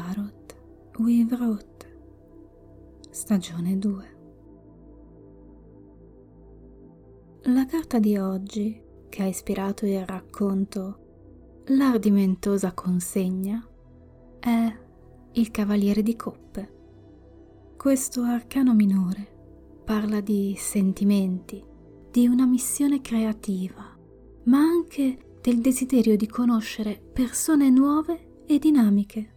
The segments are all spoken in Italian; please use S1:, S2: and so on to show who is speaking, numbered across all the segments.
S1: Tarot with Roth, stagione 2. La carta di oggi, che ha ispirato il racconto L'ardimentosa consegna, è il Cavaliere di Coppe. Questo arcano minore parla di sentimenti, di una missione creativa, ma anche del desiderio di conoscere persone nuove e dinamiche.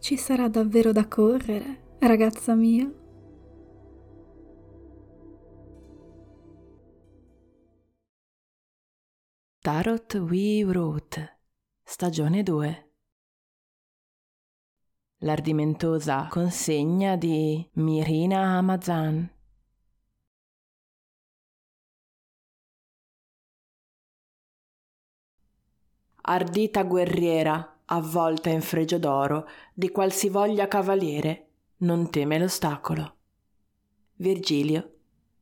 S1: Ci sarà davvero da correre, ragazza mia.
S2: Tarot We Wrote, stagione 2 L'ardimentosa consegna di Mirina Amazan Ardita guerriera, avvolta in fregio d'oro, di qualsivoglia cavaliere, non teme l'ostacolo. Virgilio,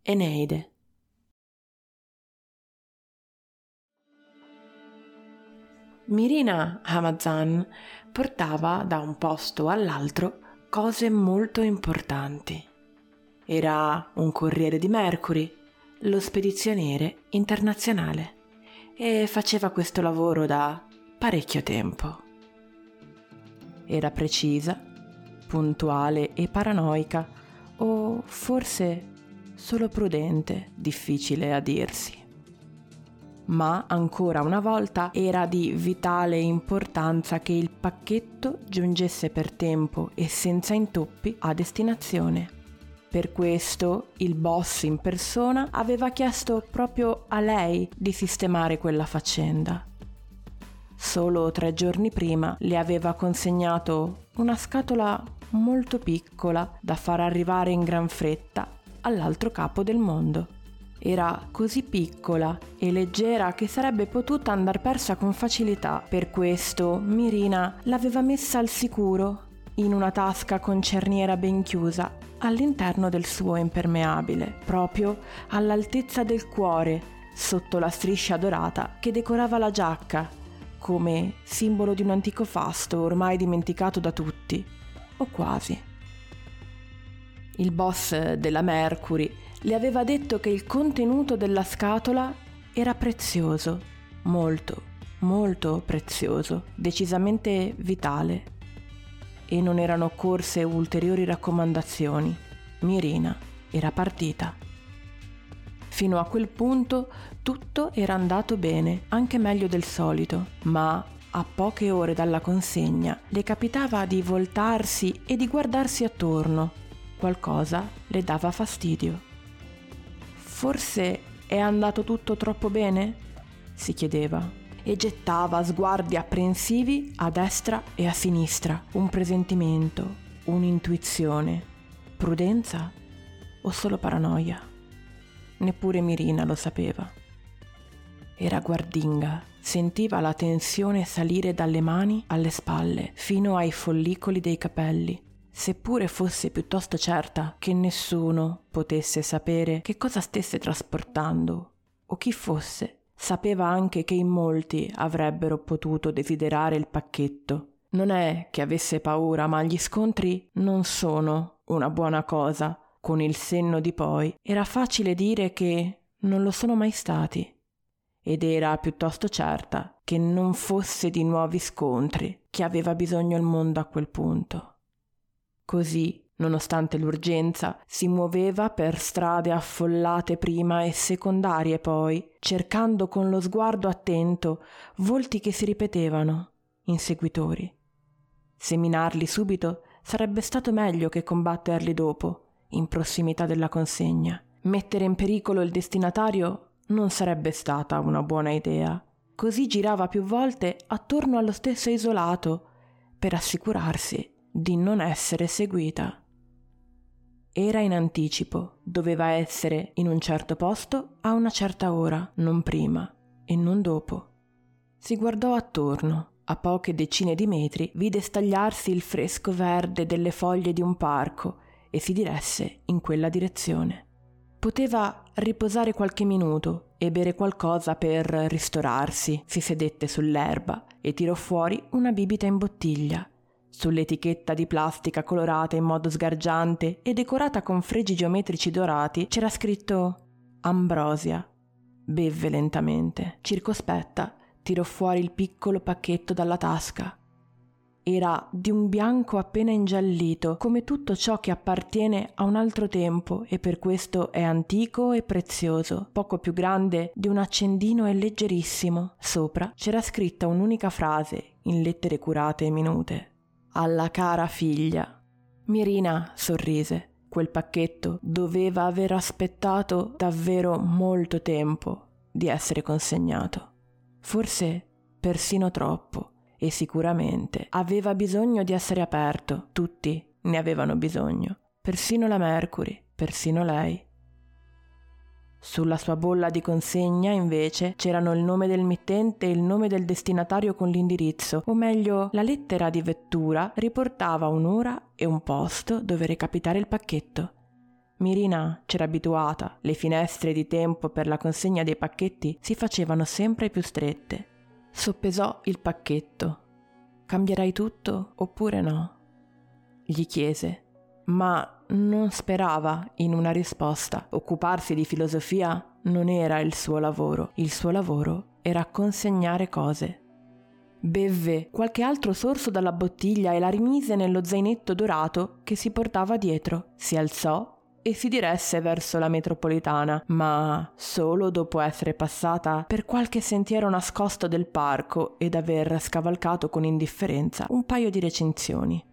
S2: Eneide. Mirina Hamazan portava da un posto all'altro cose molto importanti. Era un corriere di Mercury, lo spedizioniere internazionale, e faceva questo lavoro da parecchio tempo. Era precisa, puntuale e paranoica, o forse solo prudente, difficile a dirsi ma ancora una volta era di vitale importanza che il pacchetto giungesse per tempo e senza intoppi a destinazione. Per questo il boss in persona aveva chiesto proprio a lei di sistemare quella faccenda. Solo tre giorni prima le aveva consegnato una scatola molto piccola da far arrivare in gran fretta all'altro capo del mondo. Era così piccola e leggera che sarebbe potuta andar persa con facilità. Per questo Mirina l'aveva messa al sicuro in una tasca con cerniera ben chiusa all'interno del suo impermeabile, proprio all'altezza del cuore, sotto la striscia dorata che decorava la giacca, come simbolo di un antico fasto ormai dimenticato da tutti, o quasi. Il boss della Mercury le aveva detto che il contenuto della scatola era prezioso, molto, molto prezioso, decisamente vitale. E non erano occorse ulteriori raccomandazioni. Mirina era partita. Fino a quel punto tutto era andato bene, anche meglio del solito, ma a poche ore dalla consegna le capitava di voltarsi e di guardarsi attorno. Qualcosa le dava fastidio. Forse è andato tutto troppo bene? si chiedeva e gettava sguardi apprensivi a destra e a sinistra, un presentimento, un'intuizione, prudenza o solo paranoia. Neppure Mirina lo sapeva. Era guardinga, sentiva la tensione salire dalle mani alle spalle fino ai follicoli dei capelli seppure fosse piuttosto certa che nessuno potesse sapere che cosa stesse trasportando o chi fosse, sapeva anche che in molti avrebbero potuto desiderare il pacchetto. Non è che avesse paura, ma gli scontri non sono una buona cosa. Con il senno di poi era facile dire che non lo sono mai stati. Ed era piuttosto certa che non fosse di nuovi scontri che aveva bisogno il mondo a quel punto. Così, nonostante l'urgenza, si muoveva per strade affollate prima e secondarie poi, cercando con lo sguardo attento volti che si ripetevano, inseguitori. Seminarli subito sarebbe stato meglio che combatterli dopo, in prossimità della consegna. Mettere in pericolo il destinatario non sarebbe stata una buona idea. Così girava più volte attorno allo stesso isolato per assicurarsi di non essere seguita. Era in anticipo, doveva essere in un certo posto a una certa ora, non prima e non dopo. Si guardò attorno. A poche decine di metri vide stagliarsi il fresco verde delle foglie di un parco e si diresse in quella direzione. Poteva riposare qualche minuto e bere qualcosa per ristorarsi. Si sedette sull'erba e tirò fuori una bibita in bottiglia Sull'etichetta di plastica colorata in modo sgargiante e decorata con fregi geometrici dorati c'era scritto Ambrosia. Bevve lentamente, circospetta, tirò fuori il piccolo pacchetto dalla tasca era di un bianco appena ingiallito, come tutto ciò che appartiene a un altro tempo e per questo è antico e prezioso, poco più grande di un accendino e leggerissimo. Sopra c'era scritta un'unica frase, in lettere curate e minute. Alla cara figlia. Mirina sorrise. Quel pacchetto doveva aver aspettato davvero molto tempo di essere consegnato. Forse persino troppo e sicuramente aveva bisogno di essere aperto, tutti ne avevano bisogno, persino la Mercury, persino lei. Sulla sua bolla di consegna, invece, c'erano il nome del mittente e il nome del destinatario con l'indirizzo, o meglio, la lettera di vettura riportava un'ora e un posto dove recapitare il pacchetto. Mirina c'era abituata, le finestre di tempo per la consegna dei pacchetti si facevano sempre più strette Soppesò il pacchetto. Cambierai tutto oppure no? Gli chiese, ma non sperava in una risposta. Occuparsi di filosofia non era il suo lavoro, il suo lavoro era consegnare cose. Bevve qualche altro sorso dalla bottiglia e la rimise nello zainetto dorato che si portava dietro. Si alzò e si diresse verso la metropolitana, ma solo dopo essere passata per qualche sentiero nascosto del parco ed aver scavalcato con indifferenza un paio di recinzioni.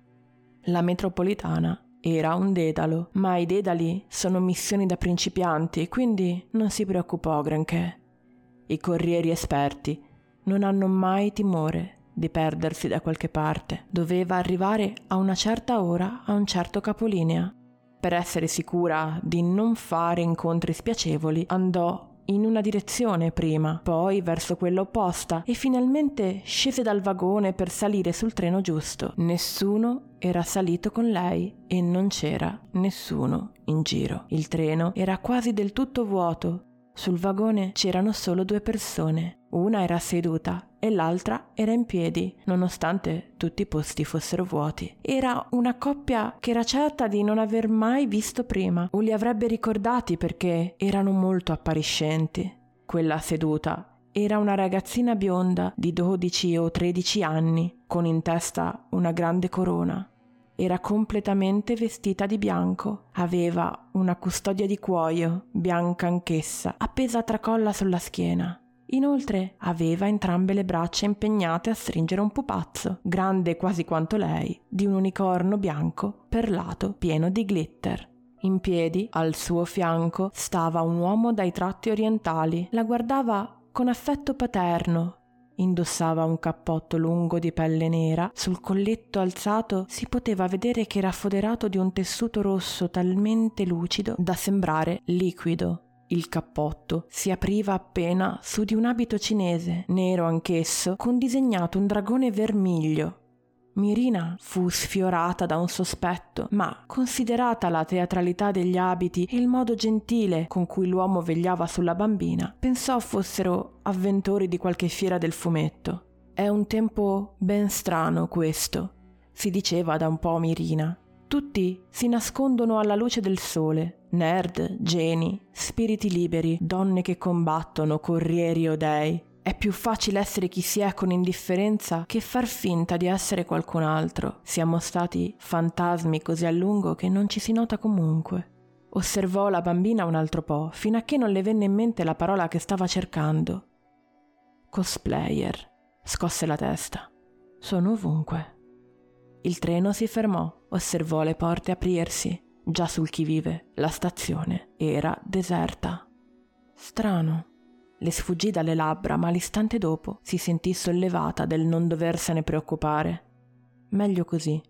S2: La metropolitana era un dedalo, ma i dedali sono missioni da principianti, quindi non si preoccupò granché. I corrieri esperti non hanno mai timore di perdersi da qualche parte. Doveva arrivare a una certa ora a un certo capolinea per essere sicura di non fare incontri spiacevoli, andò in una direzione prima, poi verso quella opposta e finalmente scese dal vagone per salire sul treno giusto. Nessuno era salito con lei e non c'era nessuno in giro. Il treno era quasi del tutto vuoto. Sul vagone c'erano solo due persone. Una era seduta e l'altra era in piedi, nonostante tutti i posti fossero vuoti. Era una coppia che era certa di non aver mai visto prima, o li avrebbe ricordati perché erano molto appariscenti. Quella seduta era una ragazzina bionda di 12 o 13 anni, con in testa una grande corona. Era completamente vestita di bianco, aveva una custodia di cuoio, bianca anch'essa, appesa a tracolla sulla schiena. Inoltre aveva entrambe le braccia impegnate a stringere un pupazzo, grande quasi quanto lei, di un unicorno bianco perlato pieno di glitter. In piedi, al suo fianco, stava un uomo dai tratti orientali. La guardava con affetto paterno. Indossava un cappotto lungo di pelle nera, sul colletto alzato si poteva vedere che era foderato di un tessuto rosso talmente lucido da sembrare liquido. Il cappotto si apriva appena su di un abito cinese, nero anch'esso, con disegnato un dragone vermiglio. Mirina fu sfiorata da un sospetto, ma considerata la teatralità degli abiti e il modo gentile con cui l'uomo vegliava sulla bambina, pensò fossero avventori di qualche fiera del fumetto. È un tempo ben strano questo, si diceva da un po' Mirina. Tutti si nascondono alla luce del sole, nerd, geni, spiriti liberi, donne che combattono, corrieri o dei. È più facile essere chi si è con indifferenza che far finta di essere qualcun altro. Siamo stati fantasmi così a lungo che non ci si nota comunque. Osservò la bambina un altro po', fino a che non le venne in mente la parola che stava cercando. Cosplayer. Scosse la testa. Sono ovunque. Il treno si fermò, osservò le porte aprirsi già sul chi vive, la stazione era deserta. Strano. Le sfuggì dalle labbra, ma l'istante dopo si sentì sollevata del non doversene preoccupare. Meglio così.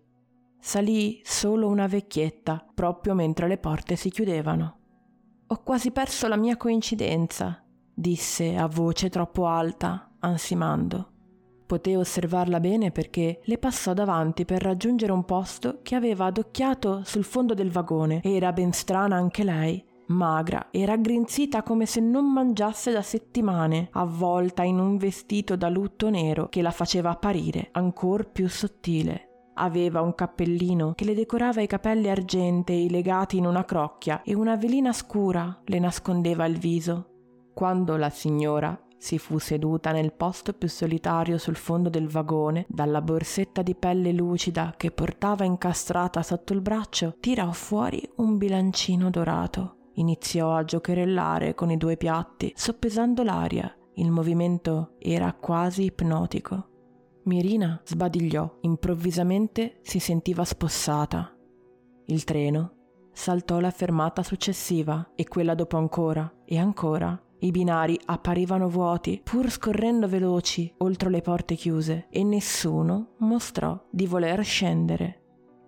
S2: Salì solo una vecchietta, proprio mentre le porte si chiudevano. Ho quasi perso la mia coincidenza, disse a voce troppo alta, ansimando. Poté osservarla bene perché le passò davanti per raggiungere un posto che aveva adocchiato sul fondo del vagone. Era ben strana anche lei, magra e raggrinzita come se non mangiasse da settimane, avvolta in un vestito da lutto nero che la faceva apparire ancor più sottile. Aveva un cappellino che le decorava i capelli argentei legati in una crocchia e una velina scura le nascondeva il viso. Quando la signora si fu seduta nel posto più solitario sul fondo del vagone, dalla borsetta di pelle lucida che portava incastrata sotto il braccio, tirò fuori un bilancino dorato. Iniziò a giocherellare con i due piatti, soppesando l'aria. Il movimento era quasi ipnotico. Mirina sbadigliò, improvvisamente si sentiva spossata. Il treno saltò la fermata successiva e quella dopo ancora e ancora. I binari apparivano vuoti, pur scorrendo veloci oltre le porte chiuse, e nessuno mostrò di voler scendere.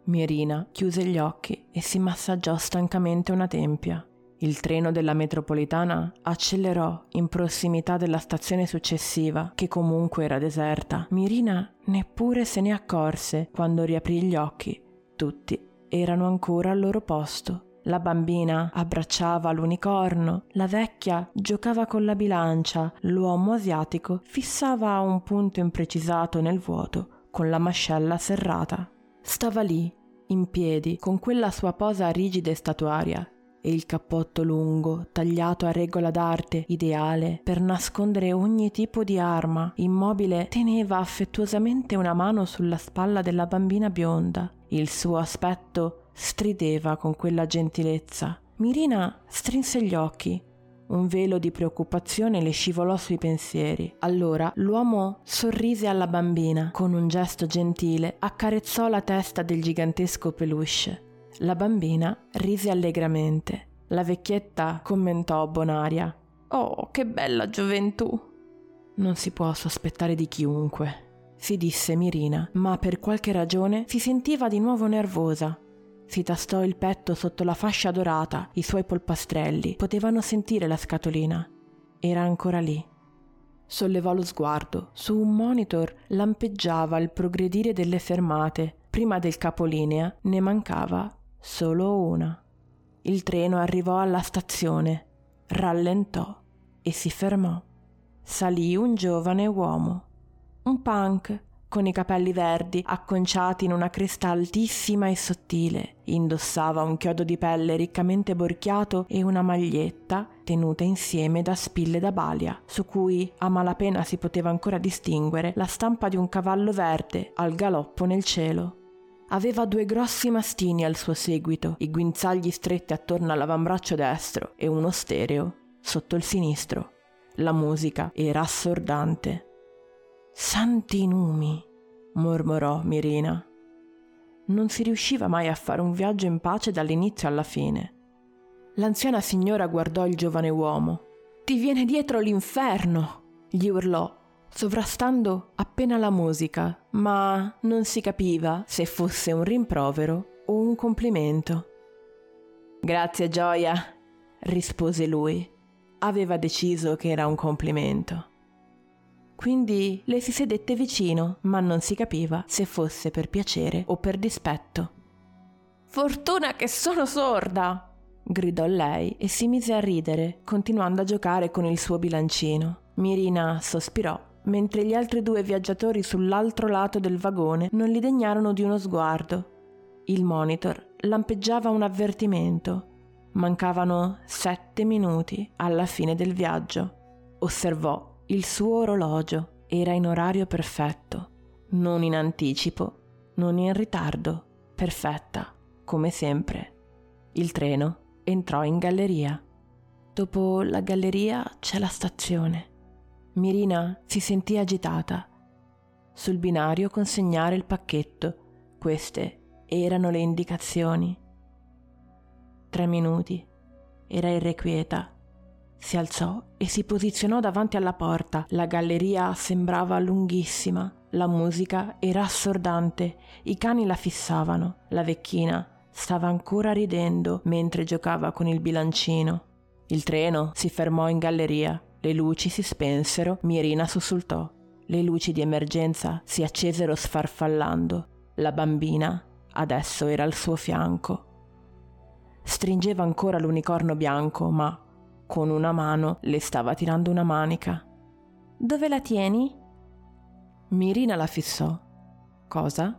S2: Mirina chiuse gli occhi e si massaggiò stancamente una tempia. Il treno della metropolitana accelerò in prossimità della stazione successiva, che comunque era deserta. Mirina neppure se ne accorse quando riaprì gli occhi. Tutti erano ancora al loro posto. La bambina abbracciava l'unicorno, la vecchia giocava con la bilancia, l'uomo asiatico fissava un punto imprecisato nel vuoto con la mascella serrata. Stava lì, in piedi, con quella sua posa rigida e statuaria, e il cappotto lungo, tagliato a regola d'arte, ideale, per nascondere ogni tipo di arma, immobile, teneva affettuosamente una mano sulla spalla della bambina bionda. Il suo aspetto strideva con quella gentilezza. Mirina strinse gli occhi. Un velo di preoccupazione le scivolò sui pensieri. Allora l'uomo sorrise alla bambina, con un gesto gentile, accarezzò la testa del gigantesco peluche. La bambina rise allegramente. La vecchietta commentò bonaria. Oh, che bella gioventù! Non si può sospettare di chiunque, si disse Mirina, ma per qualche ragione si sentiva di nuovo nervosa. Si tastò il petto sotto la fascia dorata, i suoi polpastrelli potevano sentire la scatolina. Era ancora lì. Sollevò lo sguardo. Su un monitor lampeggiava il progredire delle fermate. Prima del capolinea ne mancava solo una. Il treno arrivò alla stazione, rallentò e si fermò. Salì un giovane uomo, un punk con i capelli verdi acconciati in una cresta altissima e sottile. Indossava un chiodo di pelle riccamente borchiato e una maglietta tenuta insieme da spille da balia, su cui a malapena si poteva ancora distinguere la stampa di un cavallo verde al galoppo nel cielo. Aveva due grossi mastini al suo seguito, i guinzagli stretti attorno all'avambraccio destro e uno stereo sotto il sinistro. La musica era assordante. Santi numi, mormorò Mirina. Non si riusciva mai a fare un viaggio in pace dall'inizio alla fine. L'anziana signora guardò il giovane uomo. Ti viene dietro l'inferno! gli urlò sovrastando appena la musica, ma non si capiva se fosse un rimprovero o un complimento. Grazie, Gioia, rispose lui. Aveva deciso che era un complimento. Quindi le si sedette vicino, ma non si capiva se fosse per piacere o per dispetto. Fortuna che sono sorda! gridò lei e si mise a ridere, continuando a giocare con il suo bilancino. Mirina sospirò mentre gli altri due viaggiatori sull'altro lato del vagone non li degnarono di uno sguardo. Il monitor lampeggiava un avvertimento. Mancavano sette minuti alla fine del viaggio. Osservò il suo orologio. Era in orario perfetto, non in anticipo, non in ritardo, perfetta, come sempre. Il treno entrò in galleria. Dopo la galleria c'è la stazione. Mirina si sentì agitata. Sul binario consegnare il pacchetto. Queste erano le indicazioni. Tre minuti. Era irrequieta. Si alzò e si posizionò davanti alla porta. La galleria sembrava lunghissima. La musica era assordante. I cani la fissavano. La vecchina stava ancora ridendo mentre giocava con il bilancino. Il treno si fermò in galleria le luci si spensero, Mirina sussultò. Le luci di emergenza si accesero sfarfallando. La bambina adesso era al suo fianco. Stringeva ancora l'unicorno bianco, ma con una mano le stava tirando una manica. Dove la tieni? Mirina la fissò. Cosa?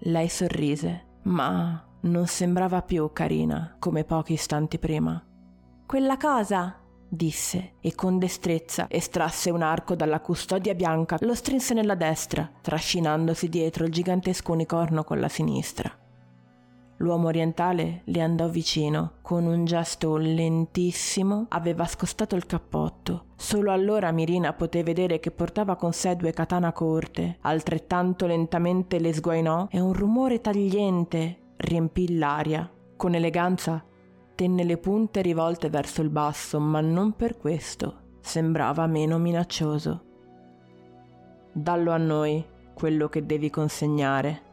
S2: Lei sorrise, ma non sembrava più carina come pochi istanti prima. Quella cosa, disse e con destrezza estrasse un arco dalla custodia bianca, lo strinse nella destra, trascinandosi dietro il gigantesco unicorno con la sinistra. L'uomo orientale le andò vicino, con un gesto lentissimo aveva scostato il cappotto. Solo allora Mirina poté vedere che portava con sé due katana corte, altrettanto lentamente le sguainò e un rumore tagliente riempì l'aria. Con eleganza tenne le punte rivolte verso il basso, ma non per questo sembrava meno minaccioso. Dallo a noi quello che devi consegnare.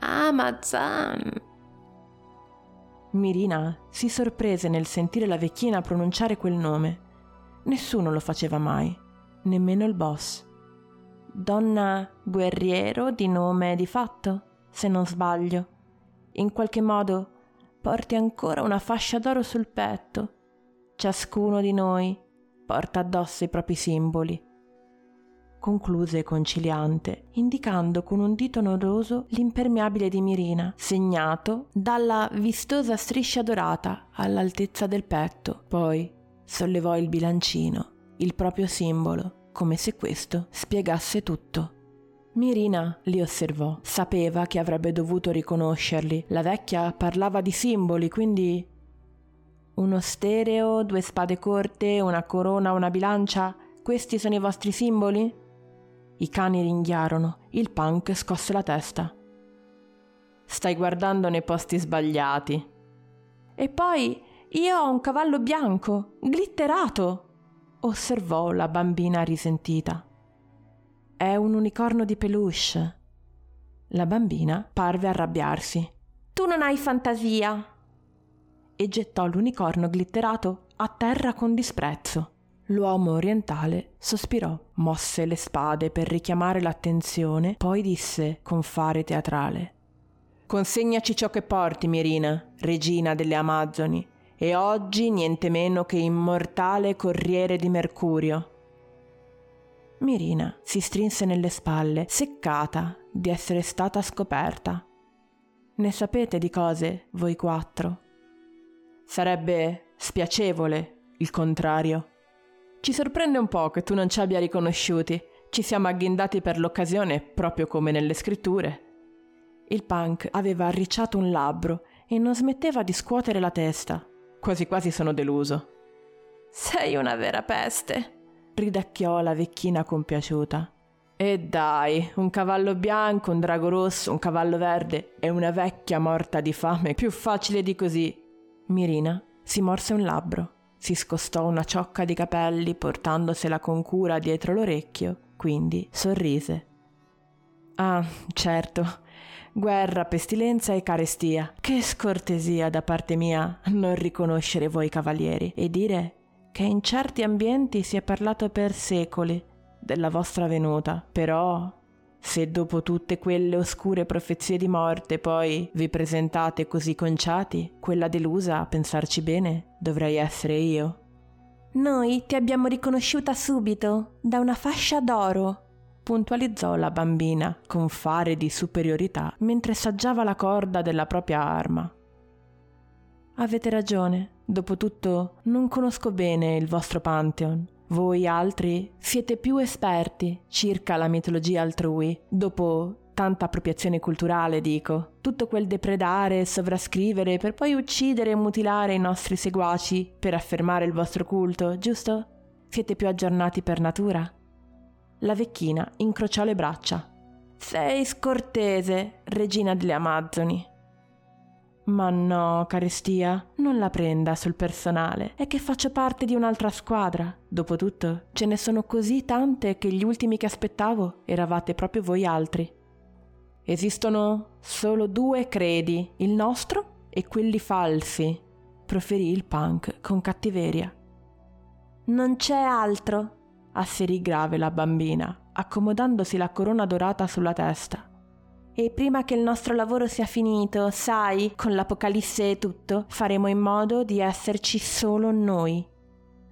S3: Amazon.
S2: Mirina si sorprese nel sentire la vecchina pronunciare quel nome. Nessuno lo faceva mai, nemmeno il boss. Donna guerriero di nome di fatto, se non sbaglio. In qualche modo porti ancora una fascia d'oro sul petto. Ciascuno di noi porta addosso i propri simboli concluse conciliante, indicando con un dito nodoso l'impermeabile di Mirina, segnato dalla vistosa striscia dorata all'altezza del petto. Poi sollevò il bilancino, il proprio simbolo, come se questo spiegasse tutto. Mirina li osservò, sapeva che avrebbe dovuto riconoscerli. La vecchia parlava di simboli, quindi uno stereo, due spade corte, una corona, una bilancia. Questi sono i vostri simboli? I cani ringhiarono, il punk scosse la testa. Stai guardando nei posti sbagliati. E poi io ho un cavallo bianco, glitterato, osservò la bambina risentita. È un unicorno di peluche. La bambina parve arrabbiarsi. Tu non hai fantasia! E gettò l'unicorno glitterato a terra con disprezzo. L'uomo orientale sospirò, mosse le spade per richiamare l'attenzione, poi disse con fare teatrale: Consegnaci ciò che porti, Mirina, regina delle Amazzoni, e oggi niente meno che immortale corriere di Mercurio. Mirina si strinse nelle spalle, seccata di essere stata scoperta. Ne sapete di cose, voi quattro? Sarebbe spiacevole il contrario. Ci sorprende un po' che tu non ci abbia riconosciuti. Ci siamo agghindati per l'occasione, proprio come nelle scritture. Il punk aveva arricciato un labbro e non smetteva di scuotere la testa. Quasi quasi sono deluso.
S3: Sei una vera peste,
S2: ridacchiò la vecchina compiaciuta. E dai, un cavallo bianco, un drago rosso, un cavallo verde e una vecchia morta di fame, più facile di così. Mirina si morse un labbro. Si scostò una ciocca di capelli portandosela con cura dietro l'orecchio, quindi sorrise. Ah, certo. Guerra, pestilenza e carestia. Che scortesia da parte mia non riconoscere voi cavalieri e dire che in certi ambienti si è parlato per secoli della vostra venuta, però se dopo tutte quelle oscure profezie di morte poi vi presentate così conciati, quella delusa, a pensarci bene, dovrei essere io.
S3: Noi ti abbiamo riconosciuta subito, da una fascia d'oro,
S2: puntualizzò la bambina con fare di superiorità mentre saggiava la corda della propria arma. Avete ragione, dopotutto non conosco bene il vostro Pantheon voi altri siete più esperti circa la mitologia altrui, dopo tanta appropriazione culturale, dico. Tutto quel depredare, sovrascrivere per poi uccidere e mutilare i nostri seguaci per affermare il vostro culto, giusto? Siete più aggiornati per natura? La vecchina incrociò le braccia. Sei scortese, regina delle Amazzoni. Ma no, carestia, non la prenda sul personale. È che faccio parte di un'altra squadra. Dopotutto, ce ne sono così tante che gli ultimi che aspettavo eravate proprio voi altri. Esistono solo due credi, il nostro e quelli falsi, proferì il punk con cattiveria.
S3: Non c'è altro,
S2: asserì grave la bambina, accomodandosi la corona dorata sulla testa.
S3: E prima che il nostro lavoro sia finito, sai, con l'Apocalisse e tutto, faremo in modo di esserci solo noi.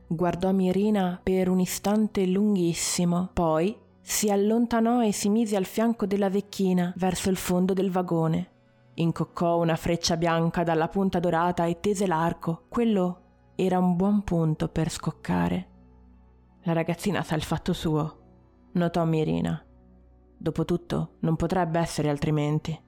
S2: Guardò Mirina per un istante lunghissimo, poi si allontanò e si mise al fianco della vecchina verso il fondo del vagone. Incoccò una freccia bianca dalla punta dorata e tese l'arco. Quello era un buon punto per scoccare. La ragazzina sa il fatto suo, notò Mirina. Dopotutto non potrebbe essere altrimenti.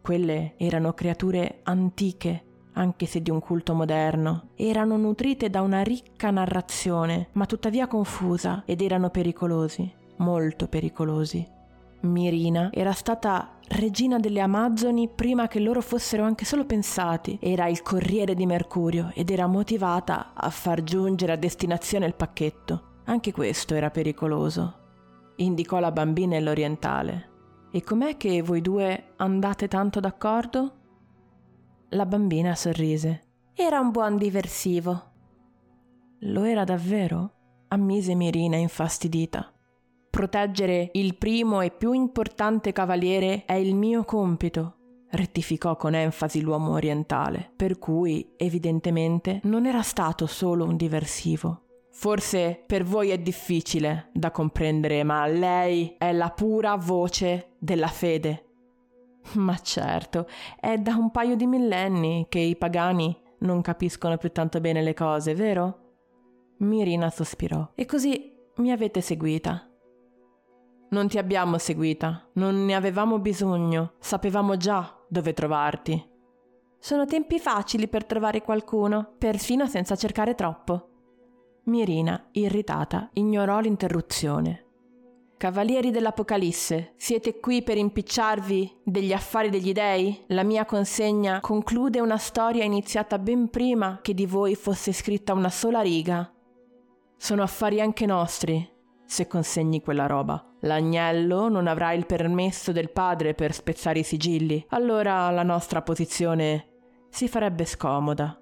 S2: Quelle erano creature antiche, anche se di un culto moderno. Erano nutrite da una ricca narrazione, ma tuttavia confusa, ed erano pericolosi, molto pericolosi. Mirina era stata regina delle Amazzoni prima che loro fossero anche solo pensati. Era il corriere di Mercurio ed era motivata a far giungere a destinazione il pacchetto. Anche questo era pericoloso. Indicò la bambina e l'orientale. E com'è che voi due andate tanto d'accordo? La bambina sorrise. Era un buon diversivo. Lo era davvero? ammise Mirina infastidita. Proteggere il primo e più importante cavaliere è il mio compito, rettificò con enfasi l'uomo orientale, per cui evidentemente non era stato solo un diversivo. Forse per voi è difficile da comprendere, ma lei è la pura voce della fede. Ma certo, è da un paio di millenni che i pagani non capiscono più tanto bene le cose, vero? Mirina sospirò. E così mi avete seguita. Non ti abbiamo seguita, non ne avevamo bisogno, sapevamo già dove trovarti. Sono tempi facili per trovare qualcuno, perfino senza cercare troppo. Mirina, irritata, ignorò l'interruzione. Cavalieri dell'Apocalisse, siete qui per impicciarvi degli affari degli dei? La mia consegna conclude una storia iniziata ben prima che di voi fosse scritta una sola riga. Sono affari anche nostri, se consegni quella roba. L'agnello non avrà il permesso del padre per spezzare i sigilli, allora la nostra posizione si farebbe scomoda.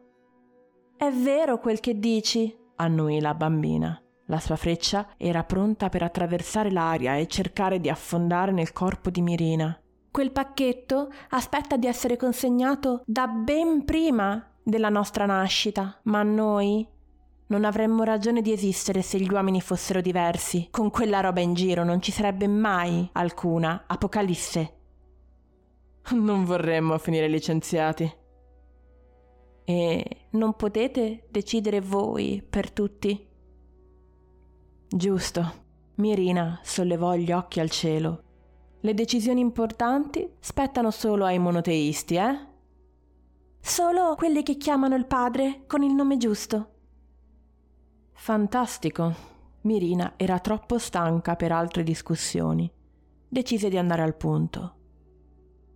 S2: È vero quel che dici, annuì la bambina. La sua freccia era pronta per attraversare l'aria e cercare di affondare nel corpo di Mirina. Quel pacchetto aspetta di essere consegnato da ben prima della nostra nascita, ma noi non avremmo ragione di esistere se gli uomini fossero diversi. Con quella roba in giro non ci sarebbe mai alcuna apocalisse. Non vorremmo finire licenziati. E non potete decidere voi per tutti? Giusto. Mirina sollevò gli occhi al cielo. Le decisioni importanti spettano solo ai monoteisti, eh? Solo quelli che chiamano il padre con il nome giusto. Fantastico. Mirina era troppo stanca per altre discussioni. Decise di andare al punto.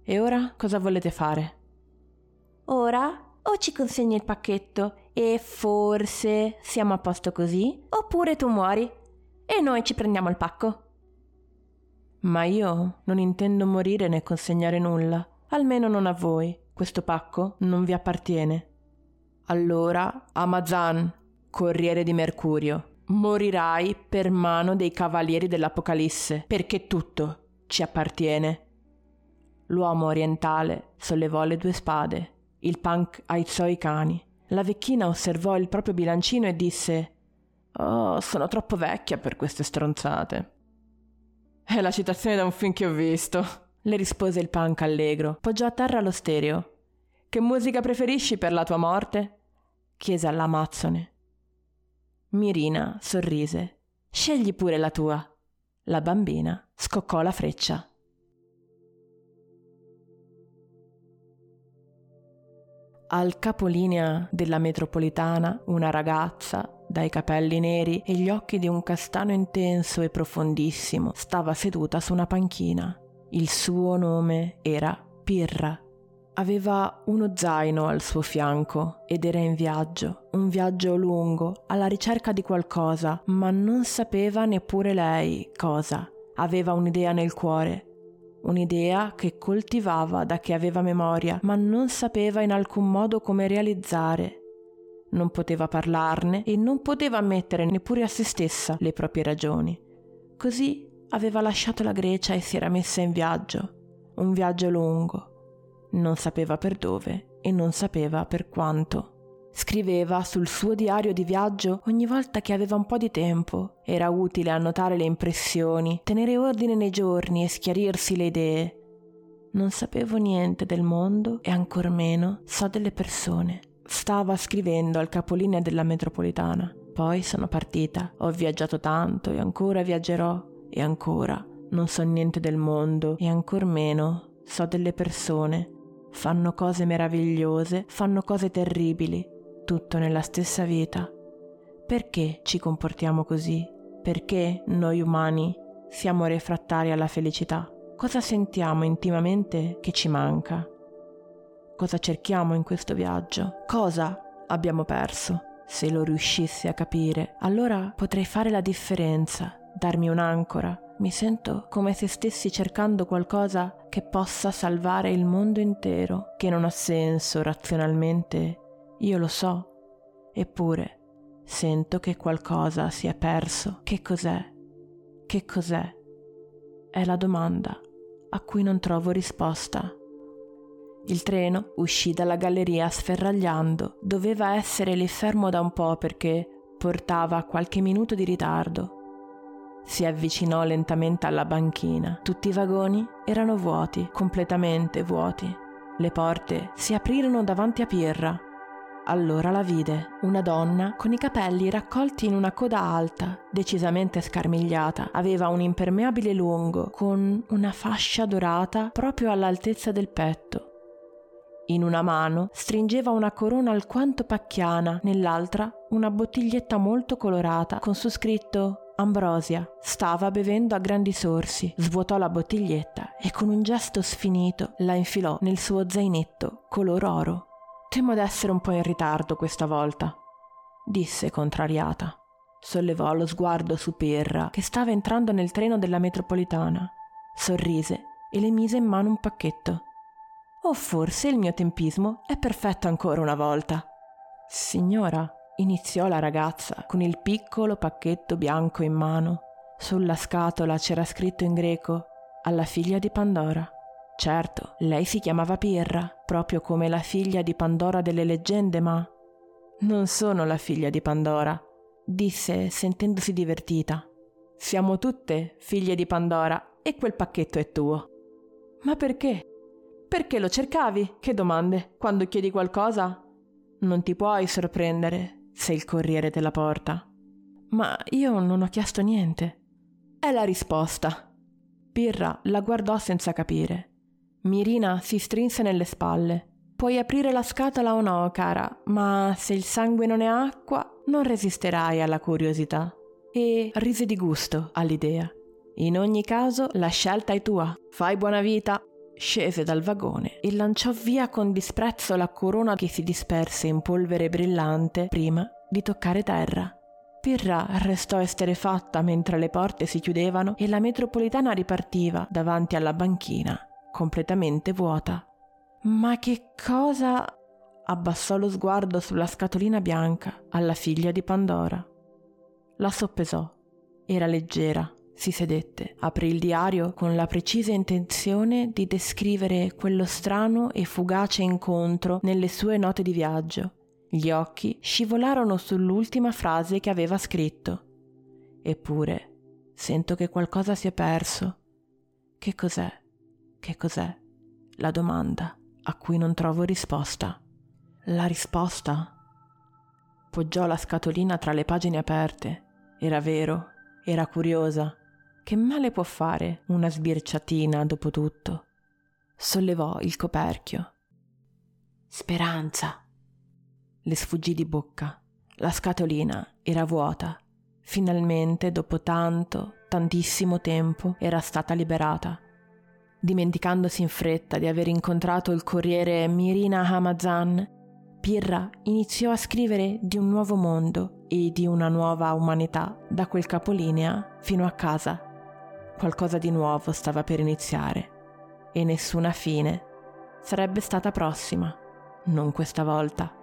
S2: E ora cosa volete fare? Ora o ci consegni il pacchetto e forse siamo a posto così, oppure tu muori e noi ci prendiamo il pacco. Ma io non intendo morire né consegnare nulla, almeno non a voi. Questo pacco non vi appartiene. Allora, Amazan, Corriere di Mercurio, morirai per mano dei cavalieri dell'Apocalisse, perché tutto ci appartiene. L'uomo orientale sollevò le due spade. Il punk aizzò i cani. La vecchina osservò il proprio bilancino e disse Oh, sono troppo vecchia per queste stronzate. È la citazione da un film che ho visto, le rispose il punk allegro. Poggiò a terra lo stereo. Che musica preferisci per la tua morte? chiese all'amazzone. Mirina sorrise. Scegli pure la tua. La bambina scoccò la freccia. Al capolinea della metropolitana una ragazza dai capelli neri e gli occhi di un castano intenso e profondissimo stava seduta su una panchina. Il suo nome era Pirra Aveva uno zaino al suo fianco ed era in viaggio, un viaggio lungo, alla ricerca di qualcosa, ma non sapeva neppure lei cosa. Aveva un'idea nel cuore, un'idea che coltivava da che aveva memoria, ma non sapeva in alcun modo come realizzare. Non poteva parlarne e non poteva ammettere neppure a se stessa le proprie ragioni. Così aveva lasciato la Grecia e si era messa in viaggio, un viaggio lungo non sapeva per dove e non sapeva per quanto. Scriveva sul suo diario di viaggio ogni volta che aveva un po' di tempo. Era utile annotare le impressioni, tenere ordine nei giorni e schiarirsi le idee. Non sapevo niente del mondo e ancor meno so delle persone. Stava scrivendo al capolinea della metropolitana. Poi sono partita, ho viaggiato tanto e ancora viaggerò e ancora. Non so niente del mondo e ancor meno so delle persone. Fanno cose meravigliose, fanno cose terribili, tutto nella stessa vita. Perché ci comportiamo così? Perché noi umani siamo refrattari alla felicità? Cosa sentiamo intimamente che ci manca? Cosa cerchiamo in questo viaggio? Cosa abbiamo perso? Se lo riuscissi a capire, allora potrei fare la differenza, darmi un'ancora. Mi sento come se stessi cercando qualcosa che possa salvare il mondo intero, che non ha senso razionalmente io lo so, eppure sento che qualcosa si è perso. Che cos'è? Che cos'è? È la domanda a cui non trovo risposta. Il treno uscì dalla galleria sferragliando. Doveva essere lì fermo da un po' perché portava qualche minuto di ritardo. Si avvicinò lentamente alla banchina. Tutti i vagoni erano vuoti, completamente vuoti. Le porte si aprirono davanti a Pirra allora la vide, una donna con i capelli raccolti in una coda alta, decisamente scarmigliata. Aveva un impermeabile lungo con una fascia dorata proprio all'altezza del petto. In una mano stringeva una corona alquanto pacchiana, nell'altra una bottiglietta molto colorata con su scritto Ambrosia. Stava bevendo a grandi sorsi, svuotò la bottiglietta e con un gesto sfinito la infilò nel suo zainetto color oro. Temo d'essere un po' in ritardo questa volta, disse contrariata. Sollevò lo sguardo su Pirra, che stava entrando nel treno della metropolitana. Sorrise e le mise in mano un pacchetto. O forse il mio tempismo è perfetto ancora una volta. Signora, iniziò la ragazza con il piccolo pacchetto bianco in mano. Sulla scatola c'era scritto in greco alla figlia di Pandora. Certo, lei si chiamava Pirra, proprio come la figlia di Pandora delle leggende, ma... Non sono la figlia di Pandora, disse sentendosi divertita. Siamo tutte figlie di Pandora e quel pacchetto è tuo. Ma perché? Perché lo cercavi? Che domande? Quando chiedi qualcosa? Non ti puoi sorprendere se il corriere te la porta. Ma io non ho chiesto niente. È la risposta. Pirra la guardò senza capire. Mirina si strinse nelle spalle. Puoi aprire la scatola o no, cara, ma se il sangue non è acqua, non resisterai alla curiosità. E rise di gusto all'idea. In ogni caso, la scelta è tua. Fai buona vita. Scese dal vagone e lanciò via con disprezzo la corona che si disperse in polvere brillante prima di toccare terra. Pirra restò esterefatta mentre le porte si chiudevano e la metropolitana ripartiva davanti alla banchina completamente vuota. Ma che cosa... abbassò lo sguardo sulla scatolina bianca alla figlia di Pandora. La soppesò. Era leggera. Si sedette, aprì il diario con la precisa intenzione di descrivere quello strano e fugace incontro nelle sue note di viaggio. Gli occhi scivolarono sull'ultima frase che aveva scritto. Eppure, sento che qualcosa si è perso. Che cos'è? Che cos'è? La domanda a cui non trovo risposta. La risposta? Poggiò la scatolina tra le pagine aperte. Era vero, era curiosa. Che male può fare una sbirciatina dopo tutto? Sollevò il coperchio. Speranza. Le sfuggì di bocca. La scatolina era vuota. Finalmente, dopo tanto, tantissimo tempo, era stata liberata Dimenticandosi in fretta di aver incontrato il corriere Mirina Hamazan, Pirra iniziò a scrivere di un nuovo mondo e di una nuova umanità da quel capolinea fino a casa. Qualcosa di nuovo stava per iniziare e nessuna fine sarebbe stata prossima, non questa volta.